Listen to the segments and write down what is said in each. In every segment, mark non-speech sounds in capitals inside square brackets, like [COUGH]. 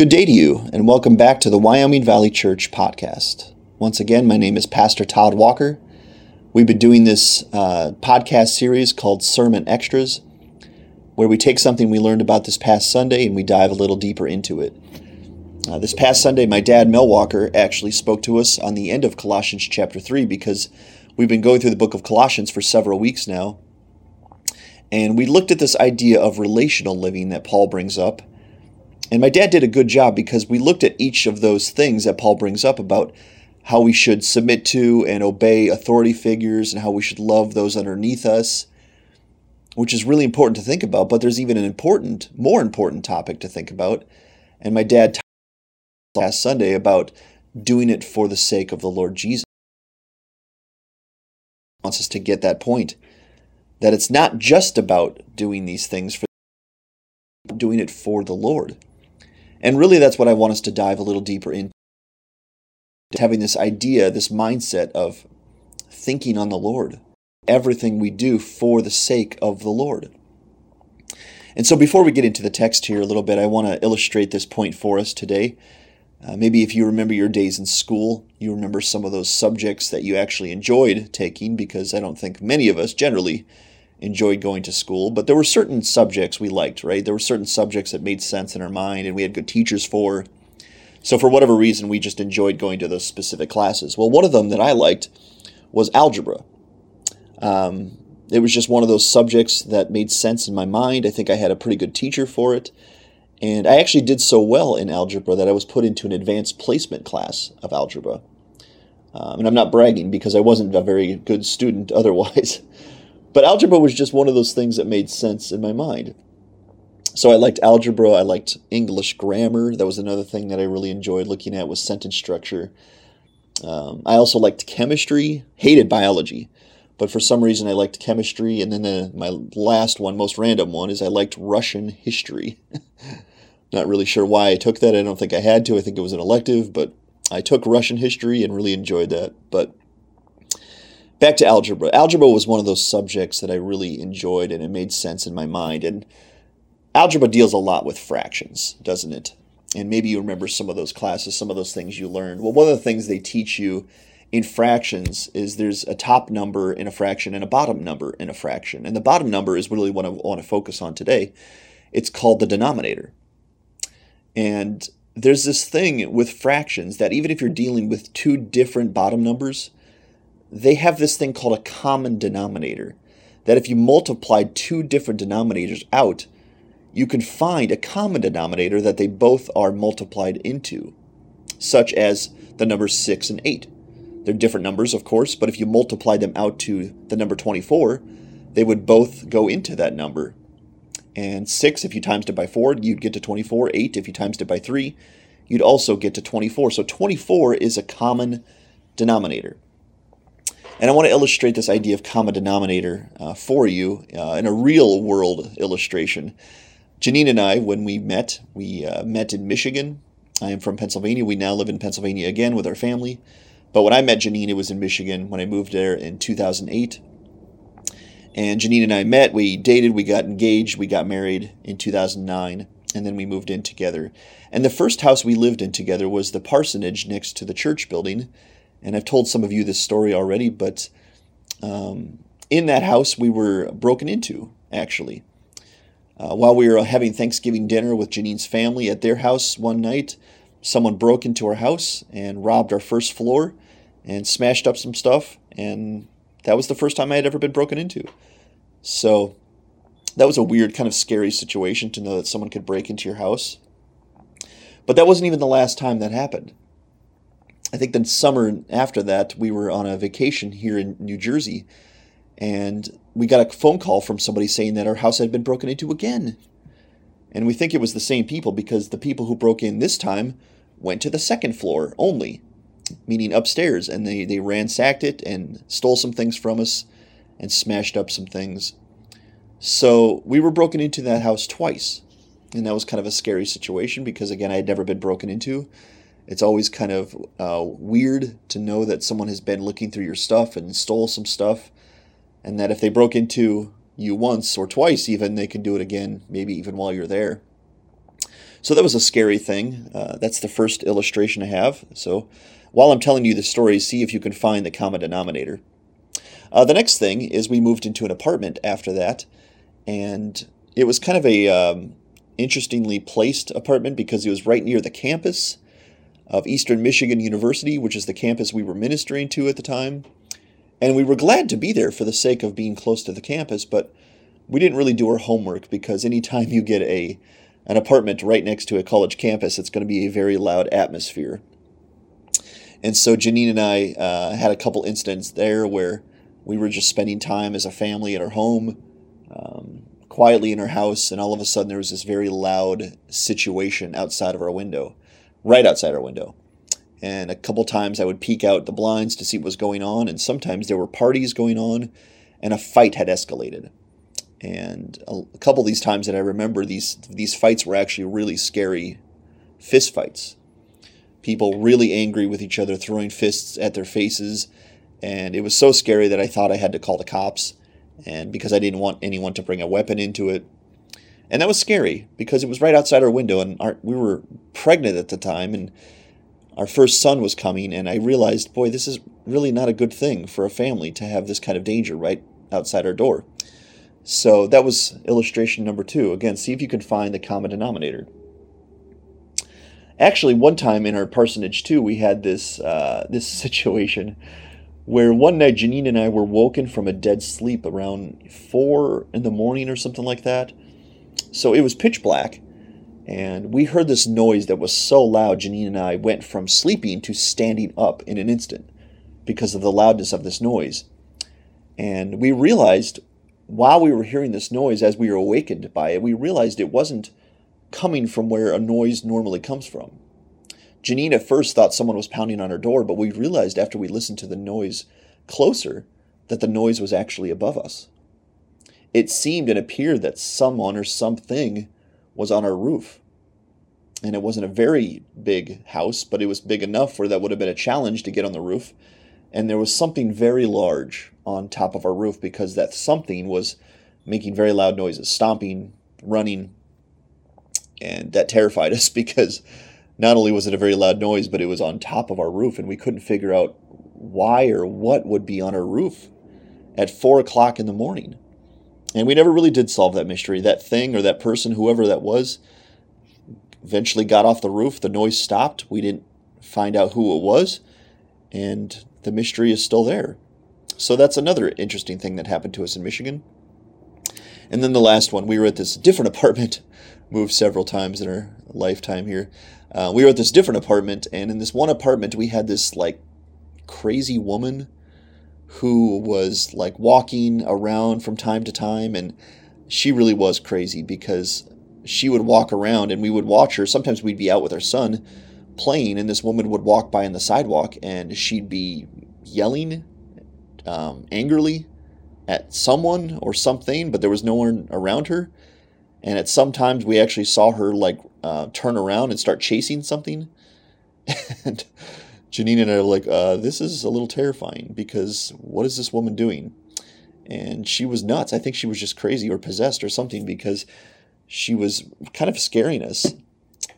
Good day to you, and welcome back to the Wyoming Valley Church podcast. Once again, my name is Pastor Todd Walker. We've been doing this uh, podcast series called Sermon Extras, where we take something we learned about this past Sunday and we dive a little deeper into it. Uh, this past Sunday, my dad, Mel Walker, actually spoke to us on the end of Colossians chapter 3 because we've been going through the book of Colossians for several weeks now. And we looked at this idea of relational living that Paul brings up and my dad did a good job because we looked at each of those things that Paul brings up about how we should submit to and obey authority figures and how we should love those underneath us, which is really important to think about. But there's even an important, more important topic to think about. And my dad talked last Sunday about doing it for the sake of the Lord Jesus. He wants us to get that point that it's not just about doing these things for doing it for the Lord. And really, that's what I want us to dive a little deeper into having this idea, this mindset of thinking on the Lord, everything we do for the sake of the Lord. And so, before we get into the text here a little bit, I want to illustrate this point for us today. Uh, maybe if you remember your days in school, you remember some of those subjects that you actually enjoyed taking, because I don't think many of us generally enjoyed going to school, but there were certain subjects we liked, right? There were certain subjects that made sense in our mind and we had good teachers for. So, for whatever reason, we just enjoyed going to those specific classes. Well, one of them that I liked was algebra. Um, it was just one of those subjects that made sense in my mind. I think I had a pretty good teacher for it. And I actually did so well in algebra that I was put into an advanced placement class of algebra. Um, and I'm not bragging because I wasn't a very good student [LAUGHS] otherwise. But algebra was just one of those things that made sense in my mind. So I liked algebra, I liked English grammar. That was another thing that I really enjoyed looking at was sentence structure. Um, I also liked chemistry, hated biology, but for some reason I liked chemistry. And then the, my last one, most random one, is I liked Russian history. [LAUGHS] Not really sure why I took that. I don't think I had to. I think it was an elective, but I took Russian history and really enjoyed that. But back to algebra. Algebra was one of those subjects that I really enjoyed and it made sense in my mind. And algebra deals a lot with fractions, doesn't it? And maybe you remember some of those classes, some of those things you learned. Well, one of the things they teach you in fractions is there's a top number in a fraction and a bottom number in a fraction. And the bottom number is really what I want to focus on today. It's called the denominator. And there's this thing with fractions that even if you're dealing with two different bottom numbers, they have this thing called a common denominator. That if you multiply two different denominators out, you can find a common denominator that they both are multiplied into, such as the numbers 6 and 8. They're different numbers, of course, but if you multiply them out to the number 24, they would both go into that number. And 6, if you times it by 4, you'd get to 24. 8, if you times it by 3, you'd also get to 24. So 24 is a common denominator. And I want to illustrate this idea of common denominator uh, for you uh, in a real world illustration. Janine and I, when we met, we uh, met in Michigan. I am from Pennsylvania. We now live in Pennsylvania again with our family. But when I met Janine, it was in Michigan when I moved there in 2008. And Janine and I met, we dated, we got engaged, we got married in 2009, and then we moved in together. And the first house we lived in together was the parsonage next to the church building and I've told some of you this story already, but um, in that house we were broken into, actually. Uh, while we were having Thanksgiving dinner with Janine's family at their house one night, someone broke into our house and robbed our first floor and smashed up some stuff, and that was the first time I had ever been broken into. So that was a weird, kind of scary situation to know that someone could break into your house. But that wasn't even the last time that happened. I think the summer after that, we were on a vacation here in New Jersey, and we got a phone call from somebody saying that our house had been broken into again. And we think it was the same people because the people who broke in this time went to the second floor only, meaning upstairs, and they, they ransacked it and stole some things from us and smashed up some things. So we were broken into that house twice. And that was kind of a scary situation because, again, I had never been broken into it's always kind of uh, weird to know that someone has been looking through your stuff and stole some stuff, and that if they broke into you once or twice, even they can do it again, maybe even while you're there. So that was a scary thing. Uh, that's the first illustration I have. So while I'm telling you the story, see if you can find the common denominator. Uh, the next thing is we moved into an apartment after that, and it was kind of a um, interestingly placed apartment because it was right near the campus of Eastern Michigan University, which is the campus we were ministering to at the time. And we were glad to be there for the sake of being close to the campus, but we didn't really do our homework because anytime you get a an apartment right next to a college campus, it's going to be a very loud atmosphere. And so Janine and I uh, had a couple incidents there where we were just spending time as a family at our home, um, quietly in our house, and all of a sudden there was this very loud situation outside of our window, right outside our window. And a couple times I would peek out the blinds to see what was going on, and sometimes there were parties going on, and a fight had escalated. And a, a couple of these times that I remember, these these fights were actually really scary fist fights. People really angry with each other, throwing fists at their faces, and it was so scary that I thought I had to call the cops, and because I didn't want anyone to bring a weapon into it, and that was scary because it was right outside our window, and our, we were pregnant at the time, and our first son was coming, and I realized, boy, this is really not a good thing for a family to have this kind of danger right outside our door. So that was illustration number two. Again, see if you can find the common denominator. Actually, one time in our parsonage too, we had this uh, [LAUGHS] this situation where one night Janine and I were woken from a dead sleep around four in the morning or something like that. So it was pitch black, and we heard this noise that was so loud. Janine and I went from sleeping to standing up in an instant because of the loudness of this noise. And we realized while we were hearing this noise, as we were awakened by it, we realized it wasn't coming from where a noise normally comes from. Janine at first thought someone was pounding on her door, but we realized after we listened to the noise closer that the noise was actually above us. It seemed and appeared that someone or something was on our roof. And it wasn't a very big house, but it was big enough where that would have been a challenge to get on the roof. And there was something very large on top of our roof because that something was making very loud noises, stomping, running, and that terrified [LAUGHS] us because not only was it a very loud noise, but it was on top of our roof, and we couldn't figure out why or what would be on our roof at four o'clock in the morning. And we never really did solve that mystery. That thing or that person, whoever that was, eventually got off the roof. The noise stopped. We didn't find out who it was, and the mystery is still there. So that's another interesting thing that happened to us in Michigan. And then the last one, we were at this different [LAUGHS] apartment, moved several times in our lifetime here. Uh, we were at this different apartment, and in this one apartment, we had this like crazy woman who was like walking around from time to time, and she really was crazy because she would walk around and we would watch her. Sometimes we'd be out with our son playing, and this woman would walk by on the sidewalk and she'd be yelling um, angrily at someone or something, but there was no one around her. And at some times, we actually saw her like uh, turn around and start chasing something. [LAUGHS] and Janine and I are like, uh, "This is a little terrifying because what is this woman doing?" And she was nuts. I think she was just crazy or possessed or something because she was kind of scaring us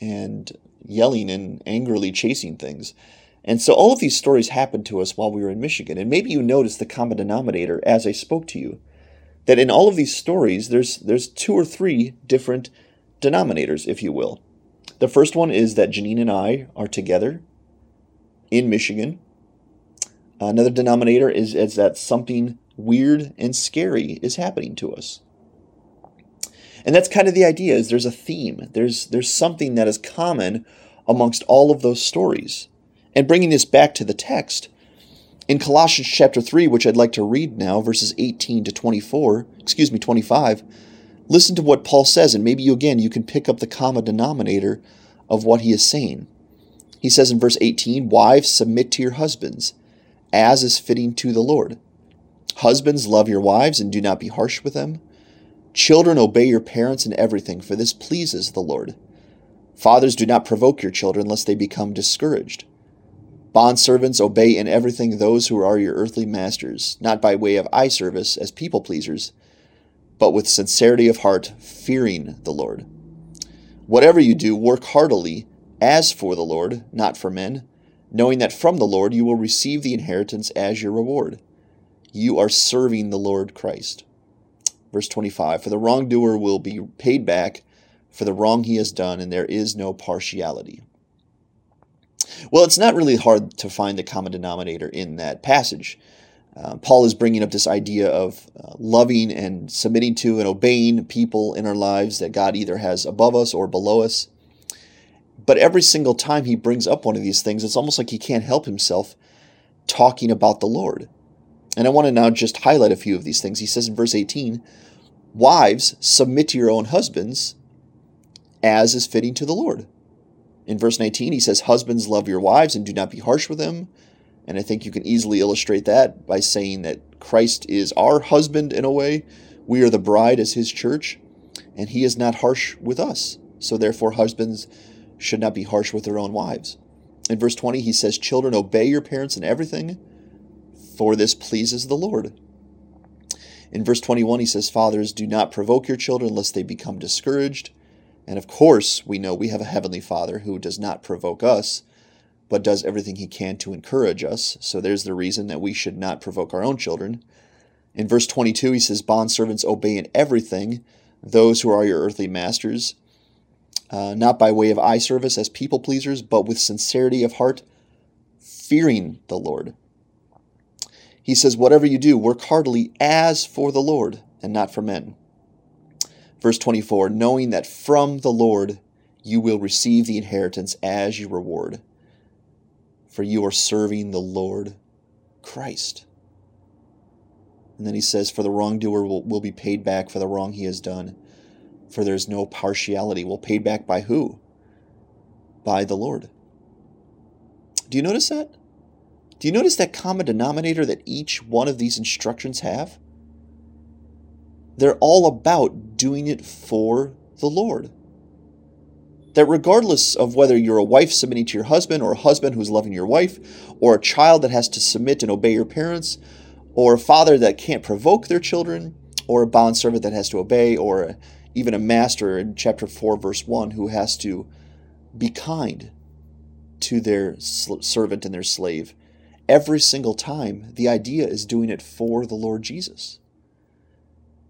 and yelling and angrily chasing things. And so all of these stories happened to us while we were in Michigan. And maybe you noticed the common denominator as I spoke to you. That in all of these stories, there's there's two or three different denominators, if you will. The first one is that Janine and I are together in Michigan. Another denominator is, is that something weird and scary is happening to us. And that's kind of the idea is there's a theme. There's there's something that is common amongst all of those stories. And bringing this back to the text, in Colossians chapter 3, which I'd like to read now, verses 18 to 24, excuse me, 25, listen to what Paul says, and maybe you again you can pick up the common denominator of what he is saying. He says in verse 18, Wives, submit to your husbands, as is fitting to the Lord. Husbands, love your wives and do not be harsh with them. Children, obey your parents in everything, for this pleases the Lord. Fathers, do not provoke your children, lest they become discouraged. Bondservants, obey in everything those who are your earthly masters, not by way of eye service as people pleasers, but with sincerity of heart, fearing the Lord. Whatever you do, work heartily, as for the Lord, not for men, knowing that from the Lord you will receive the inheritance as your reward. You are serving the Lord Christ. Verse 25 For the wrongdoer will be paid back for the wrong he has done, and there is no partiality. Well, it's not really hard to find the common denominator in that passage. Uh, Paul is bringing up this idea of uh, loving and submitting to and obeying people in our lives that God either has above us or below us. But every single time he brings up one of these things, it's almost like he can't help himself talking about the Lord. And I want to now just highlight a few of these things. He says in verse 18, Wives, submit to your own husbands as is fitting to the Lord. In verse 19, he says, Husbands, love your wives and do not be harsh with them. And I think you can easily illustrate that by saying that Christ is our husband in a way. We are the bride as his church, and he is not harsh with us. So therefore, husbands should not be harsh with their own wives. In verse 20, he says, Children, obey your parents in everything, for this pleases the Lord. In verse 21, he says, Fathers, do not provoke your children lest they become discouraged. And of course, we know we have a Heavenly Father who does not provoke us, but does everything he can to encourage us. So there's the reason that we should not provoke our own children. In verse 22, he says, Bondservants, obey in everything those who are your earthly masters, uh, not by way of eye service as people pleasers, but with sincerity of heart, fearing the Lord. He says, Whatever you do, work heartily as for the Lord and not for men. Verse 24, knowing that from the Lord you will receive the inheritance as your reward for you are serving the Lord Christ. And then he says, For the wrongdoer will, will be paid back for the wrong he has done, for there's no partiality. Well, paid back by who? By the Lord. Do you notice that? Do you notice that common denominator that each one of these instructions have? They're all about doing it for the Lord that regardless of whether you're a wife submitting to your husband, or a husband who's loving your wife, or a child that has to submit and obey your parents, or a father that can't provoke their children, or a bondservant that has to obey, or a, even a master in chapter 4, verse 1, who has to be kind to their servant and their slave. Every single time, the idea is doing it for the Lord Jesus.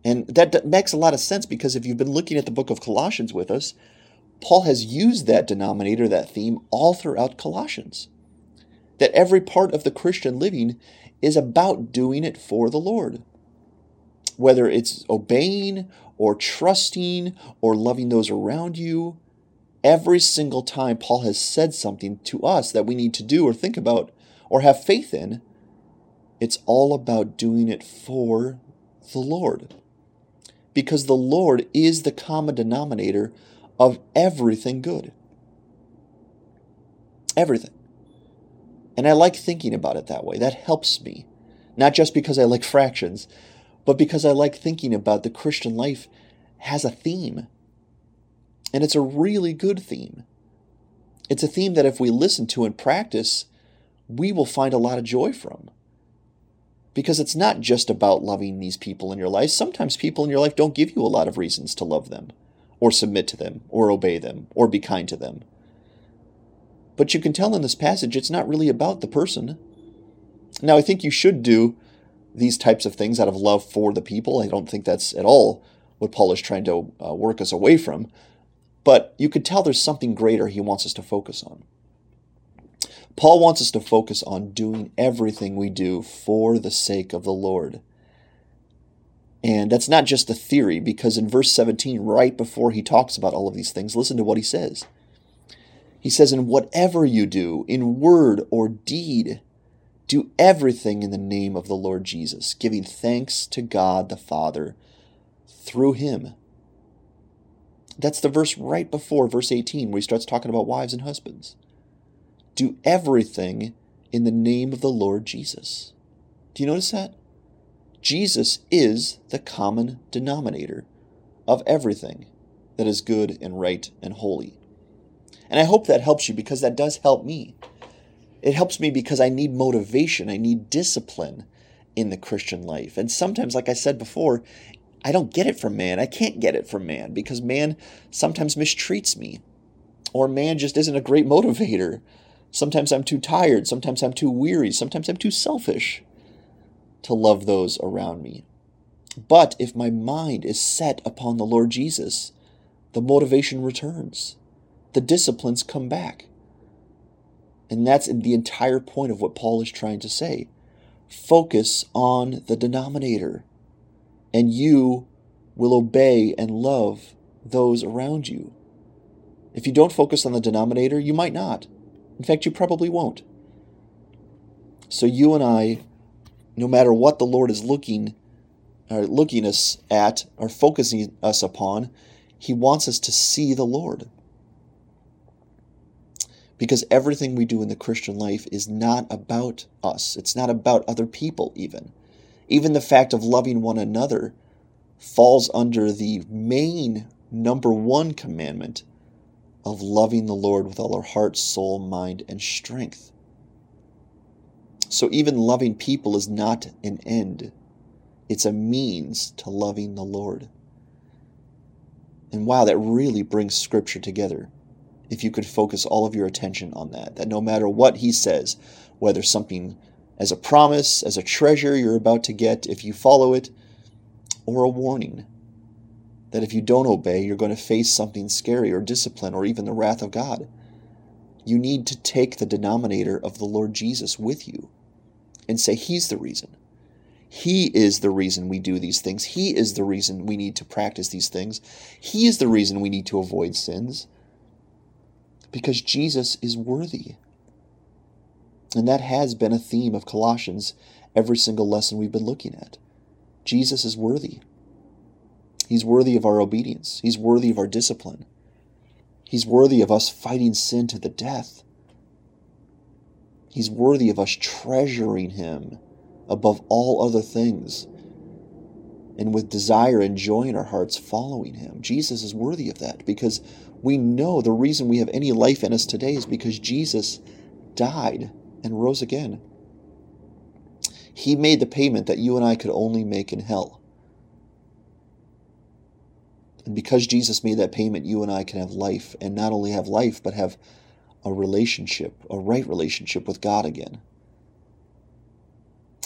And that makes a lot of sense because if you've been looking at the book of Colossians with us, Paul has used that denominator, that theme, all throughout Colossians. That every part of the Christian living is about doing it for the Lord. Whether it's obeying or trusting or loving those around you, every single time Paul has said something to us that we need to do or think about or have faith in, it's all about doing it for the Lord. Because the Lord is the common denominator of everything good. Everything. And I like thinking about it that way. That helps me. Not just because I like fractions, but because I like thinking about the Christian life has a theme. And it's a really good theme. It's a theme that if we listen to and practice, we will find a lot of joy from. Because it's not just about loving these people in your life. Sometimes people in your life don't give you a lot of reasons to love them or submit to them, or obey them, or be kind to them. But you can tell in this passage it's not really about the person. Now, I think you should do these types of things out of love for the people. I don't think that's at all what Paul is trying to uh, work us away from. But you could tell there's something greater he wants us to focus on. Paul wants us to focus on doing everything we do for the sake of the Lord. And that's not just a theory, because in verse 17, right before he talks about all of these things, listen to what he says. He says, In whatever you do, in word or deed, do everything in the name of the Lord Jesus, giving thanks to God the Father through him. That's the verse right before verse 18, where he starts talking about wives and husbands. Do everything in the name of the Lord Jesus. Do you notice that? Jesus is the common denominator of everything that is good and right and holy. And I hope that helps you because that does help me. It helps me because I need motivation, I need discipline in the Christian life. And sometimes, like I said before, I don't get it from man. I can't get it from man because man sometimes mistreats me. Or man just isn't a great motivator. Sometimes I'm too tired. Sometimes I'm too weary. Sometimes I'm too selfish to love those around me. But if my mind is set upon the Lord Jesus, the motivation returns. The disciplines come back. And that's the entire point of what Paul is trying to say. Focus on the denominator, and you will obey and love those around you. If you don't focus on the denominator, you might not. In fact, you probably won't. So you and I, no matter what the Lord is looking are looking us at or focusing us upon, he wants us to see the Lord because everything we do in the Christian life is not about us. It's not about other people, even. Even the fact of loving one another falls under the main number one commandment of loving the Lord with all our heart, soul, mind, and strength. So even loving people is not an end, it's a means to loving the Lord. And wow, that really brings Scripture together if you could focus all of your attention on that. That no matter what he says, whether something as a promise, as a treasure you're about to get if you follow it, or a warning that if you don't obey, you're going to face something scary or discipline or even the wrath of God. You need to take the denominator of the Lord Jesus with you and say, He's the reason. He is the reason we do these things. He is the reason we need to practice these things. He is the reason we need to avoid sins because Jesus is worthy. And that has been a theme of Colossians every single lesson we've been looking at. Jesus is worthy. He's worthy of our obedience. He's worthy of our discipline. He's worthy of us fighting sin to the death. He's worthy of us treasuring Him above all other things and with desire and joy in our hearts following Him. Jesus is worthy of that because we know the reason we have any life in us today is because Jesus died and rose again. He made the payment that you and I could only make in hell. And because Jesus made that payment, you and I can have life, and not only have life, but have a relationship, a right relationship with God again.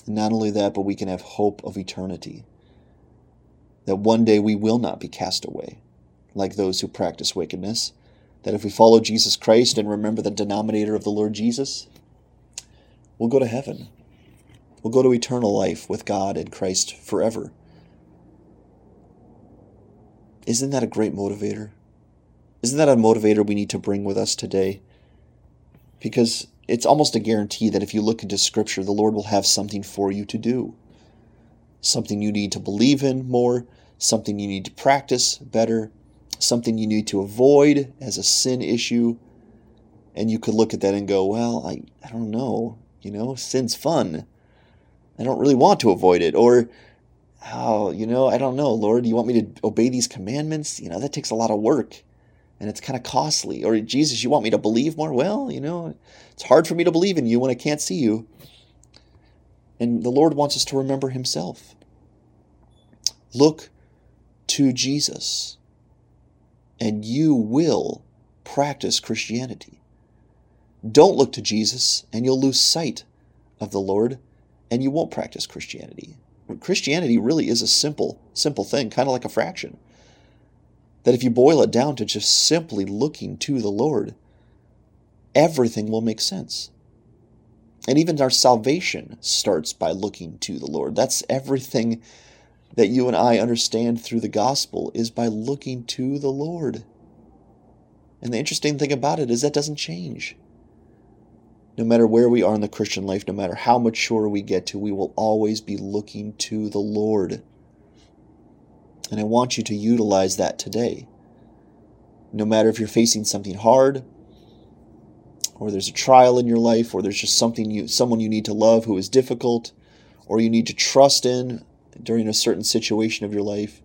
And not only that, but we can have hope of eternity. That one day we will not be cast away like those who practice wickedness, that if we follow Jesus Christ and remember the denominator of the Lord Jesus, we'll go to heaven. We'll go to eternal life with God and Christ forever. Isn't that a great motivator? Isn't that a motivator we need to bring with us today? Because it's almost a guarantee that if you look into Scripture, the Lord will have something for you to do. Something you need to believe in more, something you need to practice better, something you need to avoid as a sin issue. And you could look at that and go, well, I, I don't know. You know, sin's fun. I don't really want to avoid it. Or, oh, you know, I don't know, Lord, you want me to obey these commandments? You know, that takes a lot of work and it's kind of costly. Or, Jesus, you want me to believe more? Well, you know, it's hard for me to believe in you when I can't see you. And the Lord wants us to remember Himself. Look to Jesus and you will practice Christianity. Don't look to Jesus, and you'll lose sight of the Lord, and you won't practice Christianity. Christianity really is a simple, simple thing, kind of like a fraction. That if you boil it down to just simply looking to the Lord, everything will make sense. And even our salvation starts by looking to the Lord. That's everything that you and I understand through the gospel is by looking to the Lord. And the interesting thing about it is that doesn't change. No matter where we are in the Christian life, no matter how mature we get to, we will always be looking to the Lord. And I want you to utilize that today. No matter if you're facing something hard, or there's a trial in your life, or there's just something you someone you need to love who is difficult, or you need to trust in during a certain situation of your life,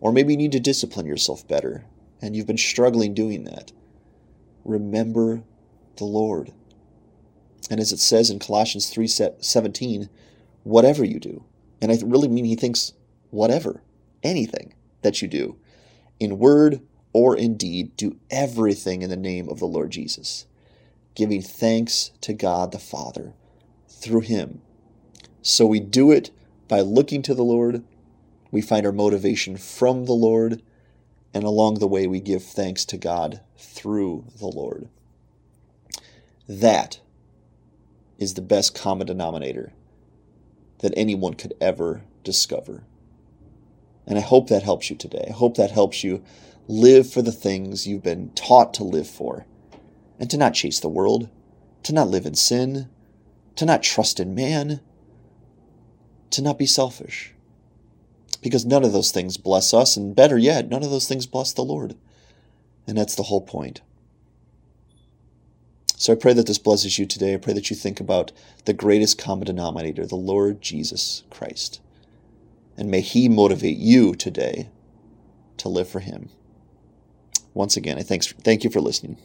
or maybe you need to discipline yourself better and you've been struggling doing that. Remember the Lord. And as it says in Colossians 3:17, whatever you do. And I really mean he thinks whatever. anything that you do, in word or in deed, do everything in the name of the Lord Jesus, giving thanks to God the Father through him. So we do it by looking to the Lord, we find our motivation from the Lord, and along the way we give thanks to God through the Lord. That is the best common denominator that anyone could ever discover. And I hope that helps you today. I hope that helps you live for the things you've been taught to live for and to not chase the world, to not live in sin, to not trust in man, to not be selfish. Because none of those things bless us, and better yet, none of those things bless the Lord. And that's the whole point. So I pray that this blesses you today. I pray that you think about the greatest common denominator, the Lord Jesus Christ. And may He motivate you today to live for Him. Once again, I thanks, thank you for listening.